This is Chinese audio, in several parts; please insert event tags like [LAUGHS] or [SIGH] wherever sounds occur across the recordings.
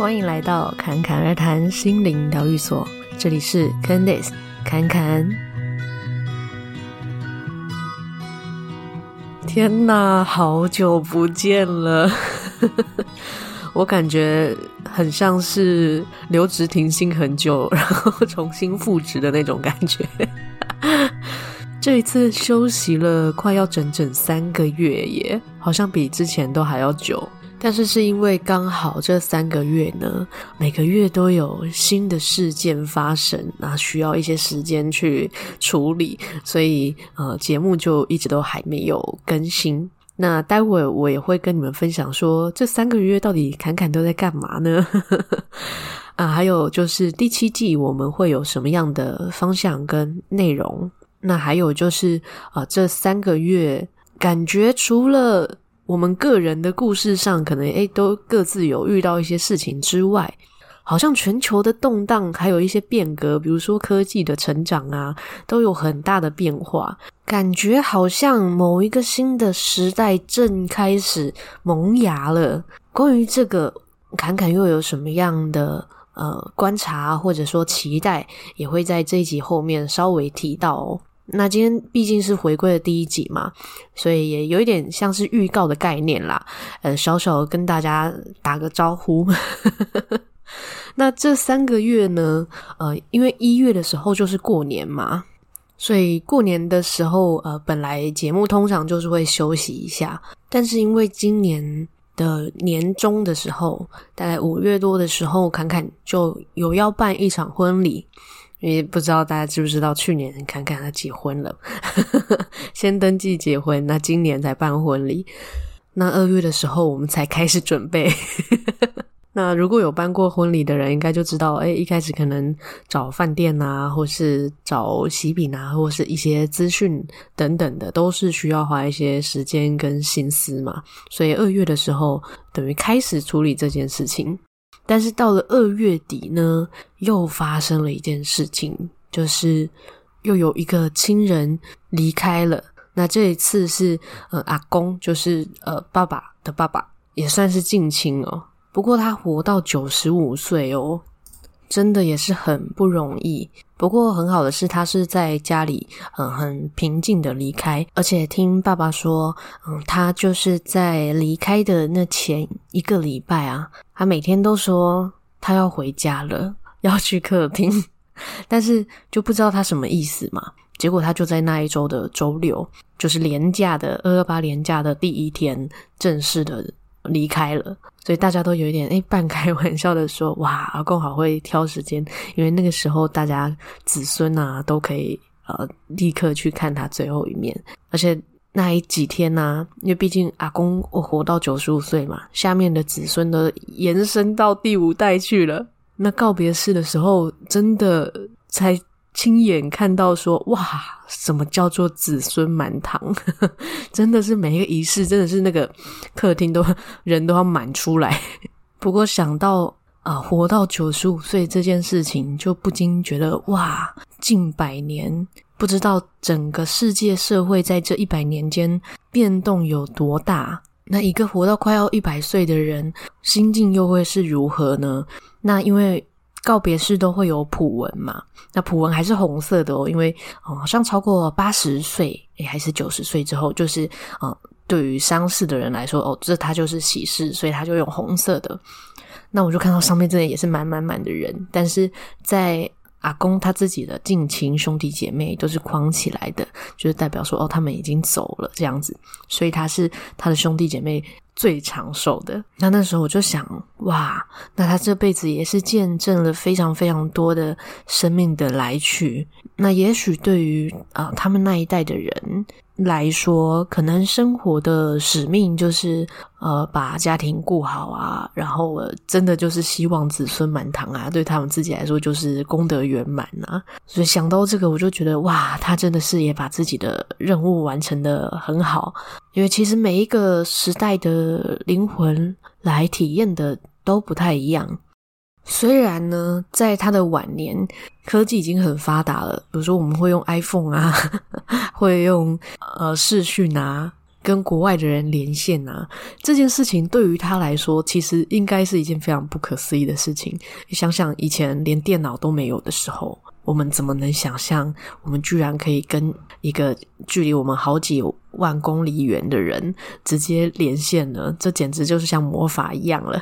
欢迎来到侃侃而谈心灵疗愈所，这里是 Candice 侃侃。天哪，好久不见了！[LAUGHS] 我感觉很像是留职停薪很久，[LAUGHS] 然后重新复职的那种感觉。[LAUGHS] 这一次休息了快要整整三个月耶，好像比之前都还要久。但是是因为刚好这三个月呢，每个月都有新的事件发生，那需要一些时间去处理，所以呃节目就一直都还没有更新。那待会我也会跟你们分享说，这三个月到底侃侃都在干嘛呢？[LAUGHS] 啊，还有就是第七季我们会有什么样的方向跟内容？那还有就是啊，这三个月感觉除了我们个人的故事上，可能诶都各自有遇到一些事情之外，好像全球的动荡还有一些变革，比如说科技的成长啊，都有很大的变化。感觉好像某一个新的时代正开始萌芽了。关于这个，侃侃又有什么样的呃观察或者说期待，也会在这一集后面稍微提到哦。那今天毕竟是回归的第一集嘛，所以也有一点像是预告的概念啦，呃，小小跟大家打个招呼。[LAUGHS] 那这三个月呢，呃，因为一月的时候就是过年嘛，所以过年的时候，呃，本来节目通常就是会休息一下，但是因为今年的年中的时候，大概五月多的时候，侃侃就有要办一场婚礼。因为不知道大家知不知道，去年侃侃他结婚了，[LAUGHS] 先登记结婚，那今年才办婚礼。那二月的时候，我们才开始准备。[LAUGHS] 那如果有办过婚礼的人，应该就知道，诶，一开始可能找饭店啊，或是找喜饼啊，或是一些资讯等等的，都是需要花一些时间跟心思嘛。所以二月的时候，等于开始处理这件事情。但是到了二月底呢，又发生了一件事情，就是又有一个亲人离开了。那这一次是呃阿公，就是呃爸爸的爸爸，也算是近亲哦。不过他活到九十五岁哦。真的也是很不容易，不过很好的是，他是在家里，嗯，很平静的离开，而且听爸爸说，嗯，他就是在离开的那前一个礼拜啊，他每天都说他要回家了，要去客厅，[LAUGHS] 但是就不知道他什么意思嘛。结果他就在那一周的周六，就是连假的二二八连假的第一天，正式的离开了。所以大家都有一点诶半开玩笑的说，哇，阿公好会挑时间，因为那个时候大家子孙啊都可以呃立刻去看他最后一面，而且那一几天呢、因为毕竟阿公我活到九十五岁嘛，下面的子孙都延伸到第五代去了，那告别式的时候真的才。亲眼看到说哇，什么叫做子孙满堂？[LAUGHS] 真的是每一个仪式，真的是那个客厅都人都要满出来。[LAUGHS] 不过想到啊、活到九十五岁这件事情，就不禁觉得哇，近百年，不知道整个世界社会在这一百年间变动有多大。那一个活到快要一百岁的人，心境又会是如何呢？那因为。告别式都会有普文嘛？那普文还是红色的哦，因为哦，好像超过八十岁诶，还是九十岁之后，就是啊、呃，对于丧事的人来说，哦，这他就是喜事，所以他就用红色的。那我就看到上面真的也是满满满的人，但是在阿公他自己的近亲兄弟姐妹都是框起来的，就是代表说哦，他们已经走了这样子，所以他是他的兄弟姐妹。最长寿的。那那时候我就想，哇，那他这辈子也是见证了非常非常多的生命的来去。那也许对于啊、他们那一代的人来说，可能生活的使命就是呃，把家庭顾好啊，然后、呃、真的就是希望子孙满堂啊。对他们自己来说，就是功德圆满啊。所以想到这个，我就觉得哇，他真的是也把自己的任务完成的很好。因为其实每一个时代的灵魂来体验的都不太一样。虽然呢，在他的晚年，科技已经很发达了，比如说我们会用 iPhone 啊，[LAUGHS] 会用呃视讯啊，跟国外的人连线啊，这件事情对于他来说，其实应该是一件非常不可思议的事情。你想想，以前连电脑都没有的时候，我们怎么能想象，我们居然可以跟一个距离我们好几万公里远的人直接连线呢？这简直就是像魔法一样了。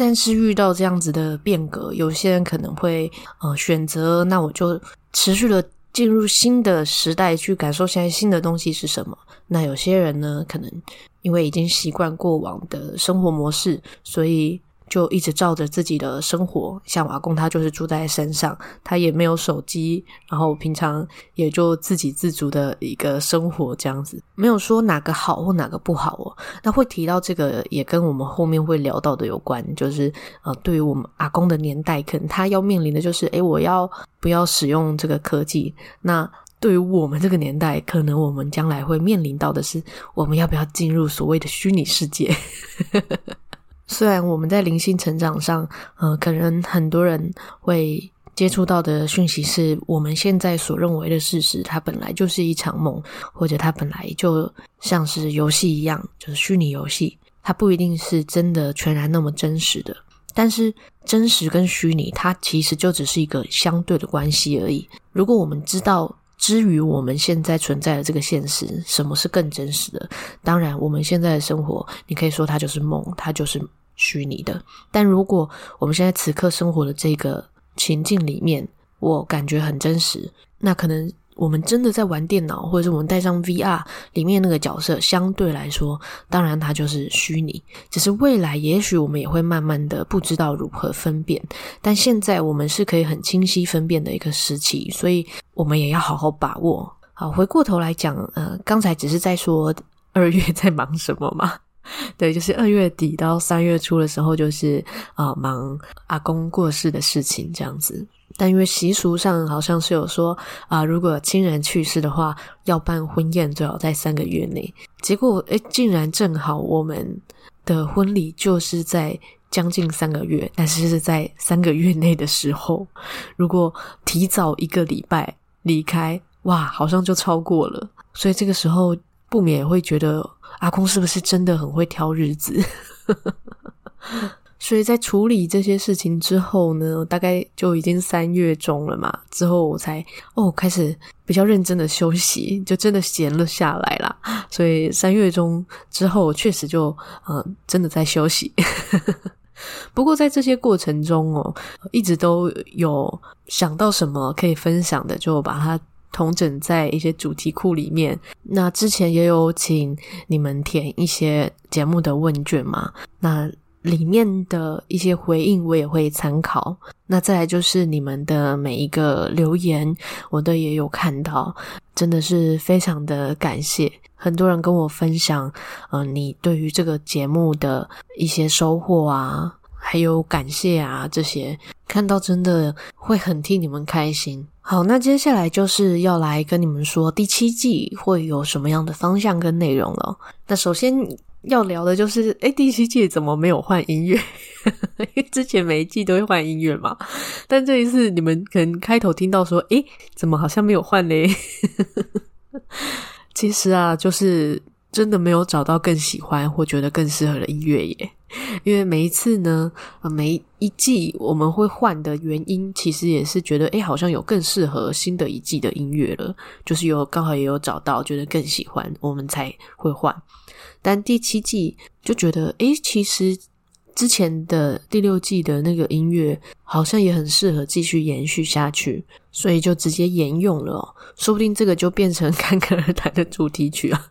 但是遇到这样子的变革，有些人可能会呃选择，那我就持续的进入新的时代，去感受现在新的东西是什么。那有些人呢，可能因为已经习惯过往的生活模式，所以就一直照着自己的生活。像我阿公，他就是住在山上，他也没有手机，然后平常也就自给自足的一个生活这样子，没有说哪个好或哪个不好哦。那会提到这个，也跟我们后面会聊到的有关，就是呃，对于我们阿公的年代，可能他要面临的就是，诶，我要不要使用这个科技？那对于我们这个年代，可能我们将来会面临到的是，我们要不要进入所谓的虚拟世界？[LAUGHS] 虽然我们在灵性成长上，呃，可能很多人会接触到的讯息是我们现在所认为的事实，它本来就是一场梦，或者它本来就像是游戏一样，就是虚拟游戏，它不一定是真的全然那么真实的。但是真实跟虚拟，它其实就只是一个相对的关系而已。如果我们知道，至于我们现在存在的这个现实，什么是更真实的？当然，我们现在的生活，你可以说它就是梦，它就是虚拟的。但如果我们现在此刻生活的这个情境里面，我感觉很真实，那可能。我们真的在玩电脑，或者是我们带上 VR 里面那个角色，相对来说，当然它就是虚拟。只是未来，也许我们也会慢慢的不知道如何分辨。但现在我们是可以很清晰分辨的一个时期，所以我们也要好好把握。好，回过头来讲，呃，刚才只是在说二月在忙什么嘛？对，就是二月底到三月初的时候，就是啊、忙阿公过世的事情这样子。但因为习俗上好像是有说啊、如果亲人去世的话，要办婚宴最好在三个月内。结果诶，竟然正好我们的婚礼就是在将近三个月，但是是在三个月内的时候。如果提早一个礼拜离开，哇，好像就超过了。所以这个时候不免会觉得阿公是不是真的很会挑日子？[LAUGHS] 所以在处理这些事情之后呢，大概就已经三月中了嘛。之后我才哦开始比较认真的休息，就真的闲了下来啦。所以三月中之后，确实就嗯、真的在休息。[LAUGHS] 不过在这些过程中哦，一直都有想到什么可以分享的，就把它统整在一些主题库里面。那之前也有请你们填一些节目的问卷嘛，那。里面的一些回应我也会参考，那再来就是你们的每一个留言，我都也有看到，真的是非常的感谢。很多人跟我分享，嗯、呃，你对于这个节目的一些收获啊，还有感谢啊这些，看到真的会很替你们开心。好，那接下来就是要来跟你们说第七季会有什么样的方向跟内容了。那首先。要聊的就是，诶，第七季怎么没有换音乐？[LAUGHS] 因为之前每一季都会换音乐嘛，但这一次你们可能开头听到说，诶，怎么好像没有换嘞？[LAUGHS] 其实啊，就是真的没有找到更喜欢或觉得更适合的音乐耶。因为每一次呢，每一季我们会换的原因，其实也是觉得，诶，好像有更适合新的一季的音乐了，就是有刚好也有找到，觉得更喜欢，我们才会换。但第七季就觉得，诶，其实之前的第六季的那个音乐好像也很适合继续延续下去，所以就直接沿用了哦。说不定这个就变成侃侃而谈的主题曲啊，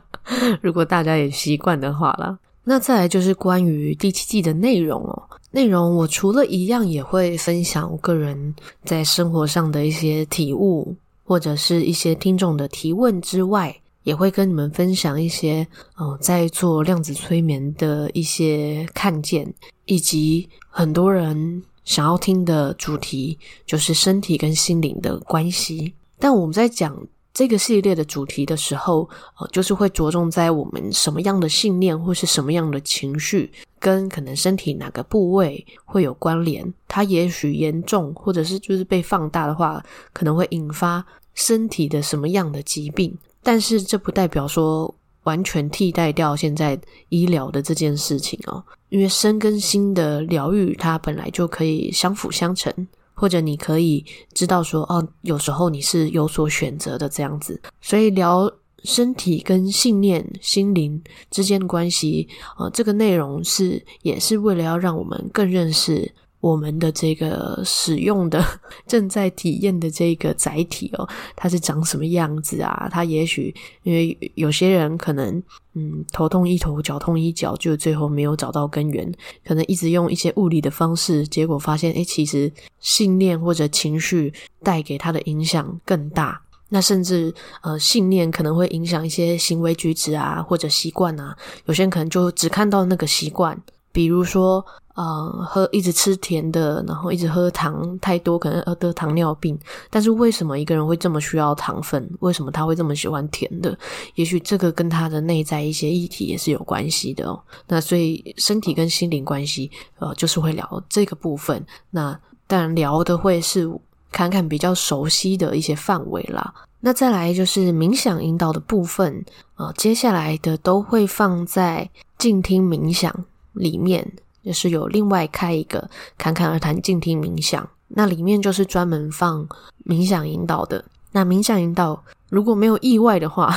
[LAUGHS] 如果大家也习惯的话啦。那再来就是关于第七季的内容哦，内容我除了一样也会分享我个人在生活上的一些体悟，或者是一些听众的提问之外。也会跟你们分享一些，呃，在做量子催眠的一些看见，以及很多人想要听的主题，就是身体跟心灵的关系。但我们在讲这个系列的主题的时候，呃，就是会着重在我们什么样的信念或是什么样的情绪，跟可能身体哪个部位会有关联。它也许严重，或者是就是被放大的话，可能会引发身体的什么样的疾病。但是这不代表说，完全替代掉现在医疗的这件事情哦，因为身跟心的疗愈，它本来就可以相辅相成，或者你可以知道说，哦，有时候你是有所选择的这样子，所以聊身体跟信念、心灵之间的关系，呃，这个内容是也是为了要让我们更认识。我们的这个使用的 [LAUGHS] 正在体验的这个载体哦，它是长什么样子啊？它也许因为有些人可能嗯头痛医头，脚痛医脚，就最后没有找到根源，可能一直用一些物理的方式，结果发现诶，其实信念或者情绪带给他的影响更大。那甚至呃信念可能会影响一些行为举止啊，或者习惯啊。有些人可能就只看到那个习惯，比如说。呃，喝一直吃甜的，然后一直喝糖太多，可能呃得糖尿病。但是为什么一个人会这么需要糖分？为什么他会这么喜欢甜的？也许这个跟他的内在一些议题也是有关系的哦。那所以身体跟心灵关系，呃，就是会聊这个部分。那当然聊的会是侃侃比较熟悉的一些范围啦。那再来就是冥想引导的部分，呃，接下来的都会放在静听冥想里面。就是有另外开一个侃侃而谈静听冥想，那里面就是专门放冥想引导的。那冥想引导如果没有意外的话，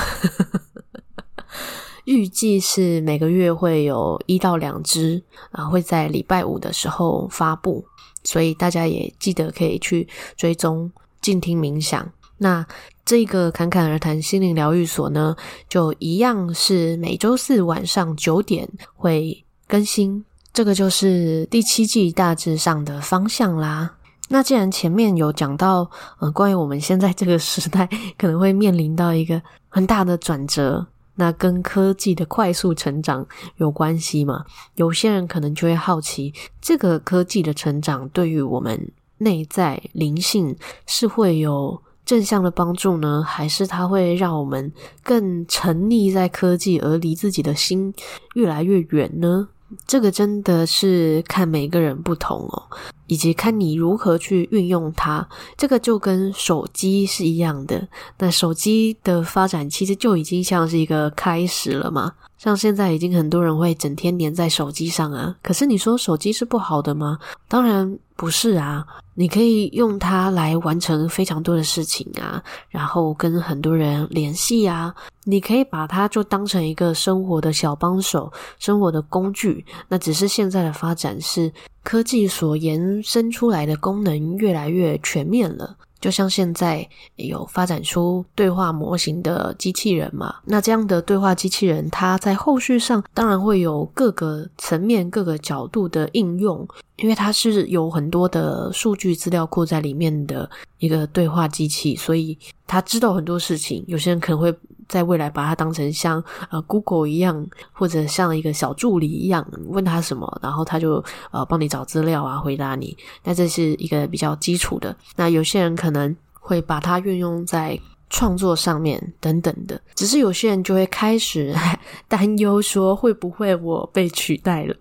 [LAUGHS] 预计是每个月会有一到两支，啊，会在礼拜五的时候发布，所以大家也记得可以去追踪静听冥想。那这个侃侃而谈心灵疗愈所呢，就一样是每周四晚上九点会更新。这个就是第七季大致上的方向啦。那既然前面有讲到，呃，关于我们现在这个时代可能会面临到一个很大的转折，那跟科技的快速成长有关系嘛？有些人可能就会好奇，这个科技的成长对于我们内在灵性是会有正向的帮助呢，还是它会让我们更沉溺在科技，而离自己的心越来越远呢？这个真的是看每个人不同哦，以及看你如何去运用它。这个就跟手机是一样的，那手机的发展其实就已经像是一个开始了嘛。像现在已经很多人会整天黏在手机上啊，可是你说手机是不好的吗？当然不是啊，你可以用它来完成非常多的事情啊，然后跟很多人联系啊，你可以把它就当成一个生活的小帮手、生活的工具。那只是现在的发展是科技所延伸出来的功能越来越全面了。就像现在有发展出对话模型的机器人嘛，那这样的对话机器人，它在后续上当然会有各个层面、各个角度的应用，因为它是有很多的数据资料库在里面的一个对话机器，所以它知道很多事情。有些人可能会在未来把它当成像呃 Google 一样，或者像一个小助理一样，问他什么，然后他就呃帮你找资料啊，回答你。那这是一个比较基础的。那有些人可能会把它运用在创作上面等等的。只是有些人就会开始 [LAUGHS] 担忧说，会不会我被取代了？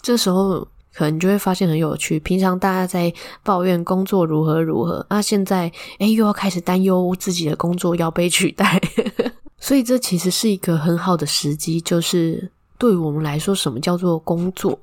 这时候可能就会发现很有趣。平常大家在抱怨工作如何如何，那现在诶又要开始担忧自己的工作要被取代。[LAUGHS] 所以这其实是一个很好的时机，就是对于我们来说，什么叫做工作？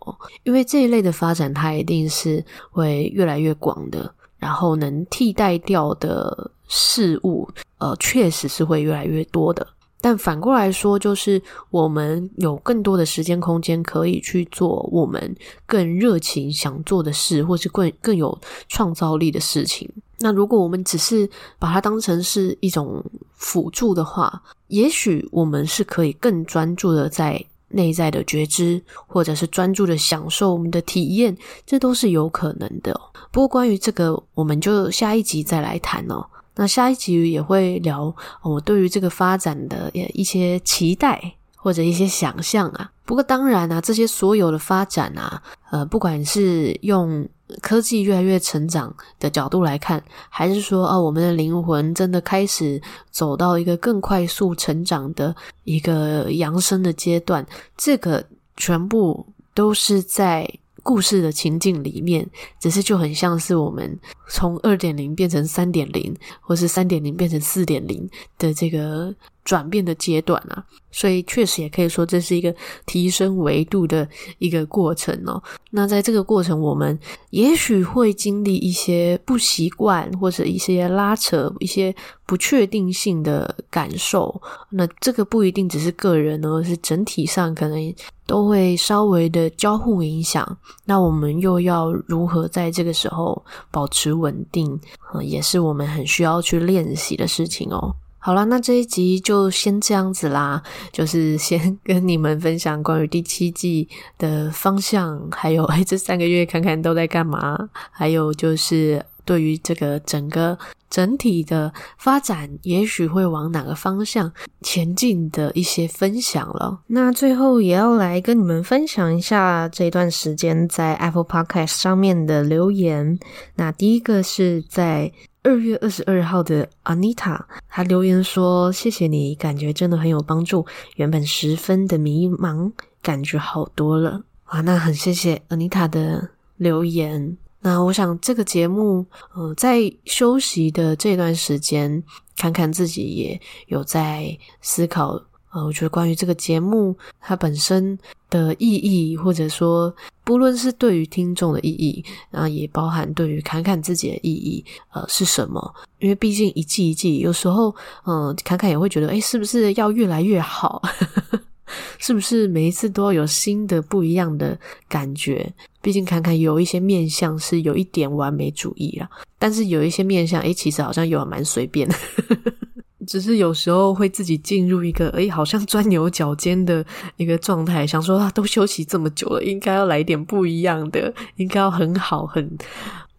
因为这一类的发展，它一定是会越来越广的，然后能替代掉的事物，呃，确实是会越来越多的。但反过来说，就是我们有更多的时间空间可以去做我们更热情想做的事，或是更更有创造力的事情。那如果我们只是把它当成是一种辅助的话，也许我们是可以更专注的在内在的觉知，或者是专注的享受我们的体验，这都是有可能的。不过关于这个，我们就下一集再来谈哦。那下一集也会聊我对于这个发展的一些期待或者一些想象啊。不过当然啊，这些所有的发展啊，呃，不管是用科技越来越成长的角度来看，还是说啊，我们的灵魂真的开始走到一个更快速成长的一个扬升的阶段，这个全部都是在。故事的情境里面，只是就很像是我们从二点零变成三点零，或是三点零变成四点零的这个转变的阶段啊，所以确实也可以说这是一个提升维度的一个过程哦。那在这个过程，我们也许会经历一些不习惯，或者一些拉扯，一些不确定性的感受。那这个不一定只是个人，而是整体上可能都会稍微的交互影响。那我们又要如何在这个时候保持稳定？嗯，也是我们很需要去练习的事情哦。好啦，那这一集就先这样子啦，就是先 [LAUGHS] 跟你们分享关于第七季的方向，还有诶这三个月看看都在干嘛，还有就是对于这个整个整体的发展，也许会往哪个方向前进的一些分享了。那最后也要来跟你们分享一下这段时间在 Apple Podcast 上面的留言。那第一个是在。二月二十二号的 Anita，她留言说：“谢谢你，感觉真的很有帮助。原本十分的迷茫，感觉好多了。”啊，那很谢谢 Anita 的留言。那我想这个节目，呃，在休息的这段时间，看看自己也有在思考。呃，我觉得关于这个节目它本身的意义，或者说不论是对于听众的意义，然后也包含对于侃侃自己的意义，呃，是什么？因为毕竟一季一季，有时候，嗯、侃侃也会觉得，诶，是不是要越来越好？[LAUGHS] 是不是每一次都要有新的不一样的感觉？毕竟侃侃有一些面相是有一点完美主义啦，但是有一些面相，诶，其实好像又蛮随便的。[LAUGHS] 只是有时候会自己进入一个诶，好像钻牛角尖的一个状态，想说啊，都休息这么久了，应该要来点不一样的，应该要很好，很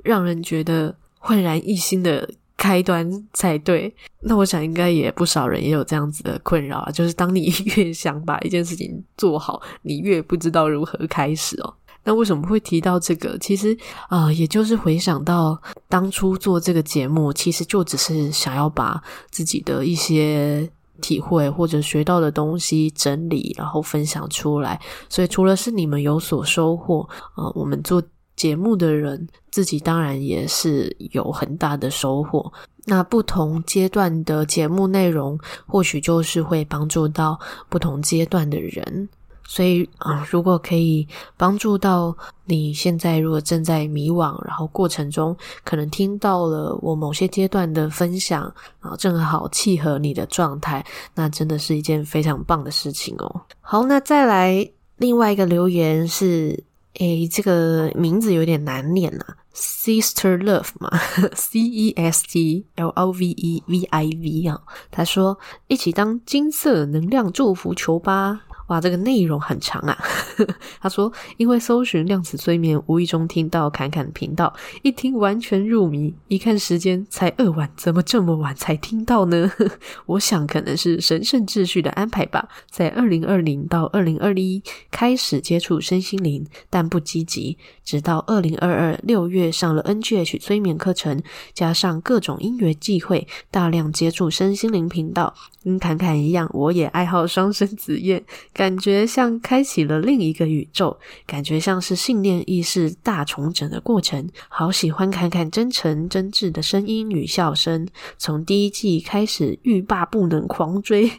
让人觉得焕然一新的开端才对。那我想应该也不少人也有这样子的困扰啊，就是当你 [LAUGHS] 越想把一件事情做好，你越不知道如何开始哦。那为什么会提到这个？其实啊、也就是回想到当初做这个节目，其实就只是想要把自己的一些体会或者学到的东西整理，然后分享出来。所以除了是你们有所收获，呃，我们做节目的人自己当然也是有很大的收获。那不同阶段的节目内容，或许就是会帮助到不同阶段的人。所以啊，如果可以帮助到你现在，如果正在迷惘，然后过程中可能听到了我某些阶段的分享，啊，正好契合你的状态，那真的是一件非常棒的事情哦。好，那再来另外一个留言是，诶，这个名字有点难念啊，Sister Love 嘛，[LAUGHS] C E S T L O V E V I V 啊，他说一起当金色能量祝福球吧。哇，这个内容很长啊！[LAUGHS] 他说，因为搜寻量子催眠，无意中听到侃侃的频道，一听完全入迷。一看时间，才二晚，怎么这么晚才听到呢？[LAUGHS] 我想可能是神圣秩序的安排吧。在二零二零到二零二一开始接触身心灵，但不积极，直到二零二二六月上了 NGH 催眠课程，加上各种因缘际会，大量接触身心灵频道。跟侃侃一样，我也爱好双生子夜。感觉像开启了另一个宇宙，感觉像是信念意识大重整的过程。好喜欢侃侃真诚真挚的声音与笑声，从第一季开始欲罢不能狂追，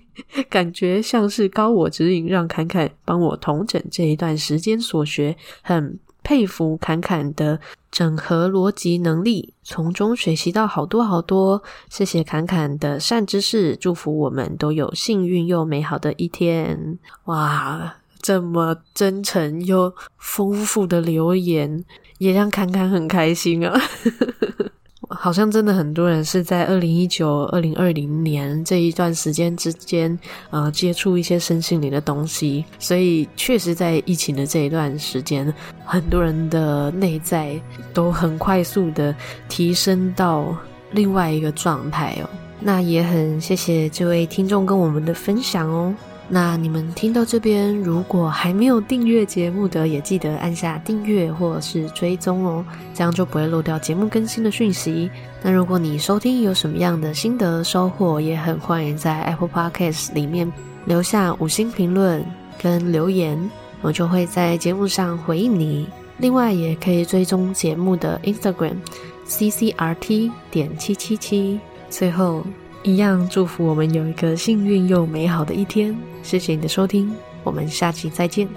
感觉像是高我指引，让侃侃帮我统整这一段时间所学，很佩服侃侃的整合逻辑能力，从中学习到好多好多。谢谢侃侃的善知识，祝福我们都有幸运又美好的一天。哇，这么真诚又丰富的留言，也让侃侃很开心啊。[LAUGHS] 好像真的很多人是在二零一九、二零二零年这一段时间之间，呃，接触一些身心灵的东西，所以确实在疫情的这一段时间，很多人的内在都很快速的提升到另外一个状态哦。那也很谢谢这位听众跟我们的分享哦。那你们听到这边，如果还没有订阅节目的，也记得按下订阅或是追踪哦，这样就不会漏掉节目更新的讯息。那如果你收听有什么样的心得收获，也很欢迎在 Apple Podcast 里面留下五星评论跟留言，我就会在节目上回应你。另外，也可以追踪节目的 Instagram CCRT 点七七七。最后。一样祝福我们有一个幸运又美好的一天。谢谢你的收听，我们下期再见。